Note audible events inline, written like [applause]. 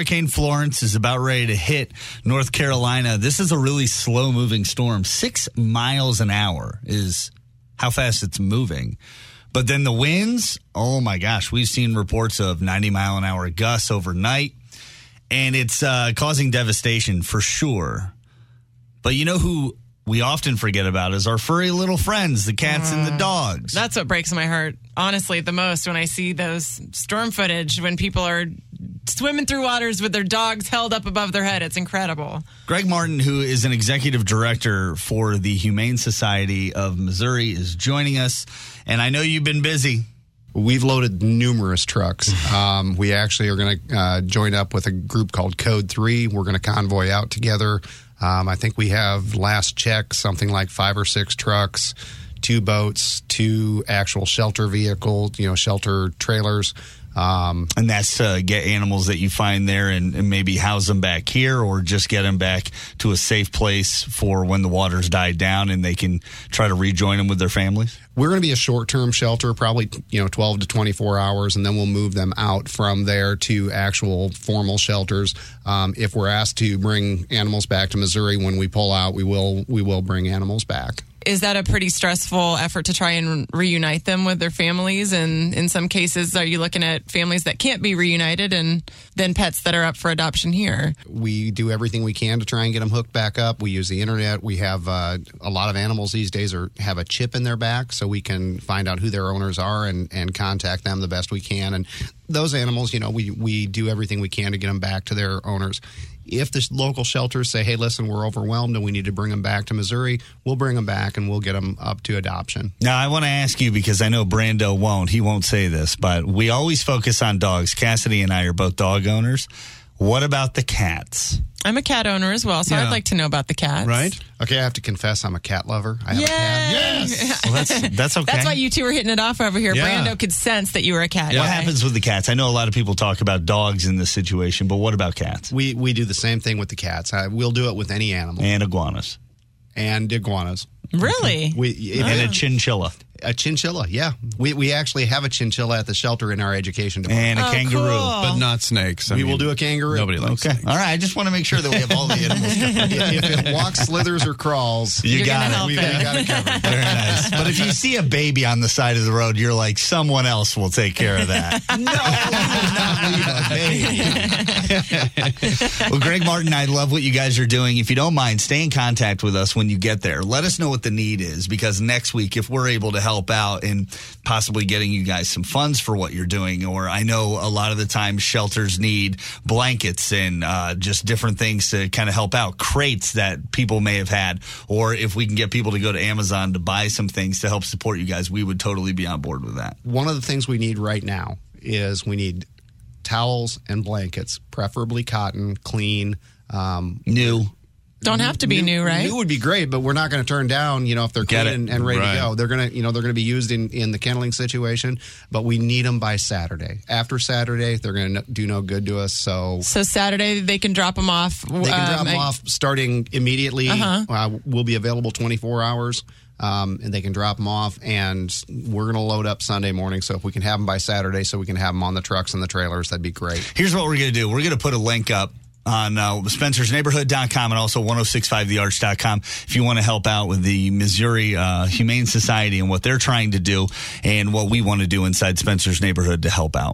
Hurricane Florence is about ready to hit North Carolina. This is a really slow moving storm. Six miles an hour is how fast it's moving. But then the winds, oh my gosh, we've seen reports of 90 mile an hour gusts overnight, and it's uh, causing devastation for sure. But you know who we often forget about is our furry little friends, the cats and the dogs. That's what breaks my heart, honestly, the most when I see those storm footage when people are swimming through waters with their dogs held up above their head. It's incredible. Greg Martin, who is an executive director for the Humane Society of Missouri, is joining us. And I know you've been busy. We've loaded numerous trucks. [laughs] Um, we actually are going to uh, join up with a group called Code 3. We're going to convoy out together. Um, I think we have last check something like five or six trucks, two boats, two actual shelter vehicles, you know, shelter trailers. Um, and that's to get animals that you find there and, and, maybe house them back here or just get them back to a safe place for when the waters die down and they can try to rejoin them with their families? We're going to be a short term shelter, probably, you know, 12 to 24 hours, and then we'll move them out from there to actual formal shelters. Um, if we're asked to bring animals back to Missouri when we pull out, we will, we will bring animals back is that a pretty stressful effort to try and reunite them with their families? And in some cases, are you looking at families that can't be reunited and then pets that are up for adoption here? We do everything we can to try and get them hooked back up. We use the internet. We have uh, a lot of animals these days are have a chip in their back, so we can find out who their owners are and, and contact them the best we can. And those animals, you know, we, we do everything we can to get them back to their owners. If the local shelters say, hey, listen, we're overwhelmed and we need to bring them back to Missouri, we'll bring them back and we'll get them up to adoption. Now, I want to ask you because I know Brando won't. He won't say this, but we always focus on dogs. Cassidy and I are both dog owners. What about the cats? I'm a cat owner as well, so yeah. I'd like to know about the cats. Right? Okay, I have to confess I'm a cat lover. I have Yay! a cat. Yes. [laughs] well, that's that's okay. That's why you two were hitting it off over here. Yeah. Brando could sense that you were a cat. Yeah. What happens with the cats? I know a lot of people talk about dogs in this situation, but what about cats? We we do the same thing with the cats. I, we'll do it with any animal. And iguanas. And iguanas. Really? We, and a chinchilla. A chinchilla, yeah. We, we actually have a chinchilla at the shelter in our education department. And a oh, kangaroo. Cool. But not snakes. I we mean, will do a kangaroo. Nobody likes Okay. snakes. All right. I just want to make sure that we have all the animals [laughs] if it walks, slithers, or crawls, you got it. we, we got it covered. [laughs] Very nice. But if you see a baby on the side of the road, you're like, someone else will take care of that. [laughs] no, not leave a baby. [laughs] well, Greg Martin, I love what you guys are doing. If you don't mind, stay in contact with us when you get there. Let us know what the need is because next week, if we're able to help out in possibly getting you guys some funds for what you're doing, or I know a lot of the time shelters need blankets and uh, just different things to kind of help out, crates that people may have had, or if we can get people to go to Amazon to buy some things to help support you guys, we would totally be on board with that. One of the things we need right now is we need towels and blankets, preferably cotton, clean, um, new. Don't have to be new, right? New would be great, but we're not going to turn down, you know, if they're Get clean and, and ready Right. to go. They're going to, you know, they're going to be used in, in the kenneling situation, but we need them by Saturday. After Saturday, they're going to do no good to us. So So Saturday they can drop them off. they can drop them off starting immediately. Uh-huh. Uh, we'll be available 24 hours. Um, and they can drop them off, and we're going to load up Sunday morning. So if we can have them by Saturday, so we can have them on the trucks and the trailers, that'd be great. Here's what we're going to do. We're going to put a link up on uh, spencersneighborhood.com and also 1065thearch.com if you want to help out with the Missouri uh, Humane Society and what they're trying to do and what we want to do inside Spencer's neighborhood to help out.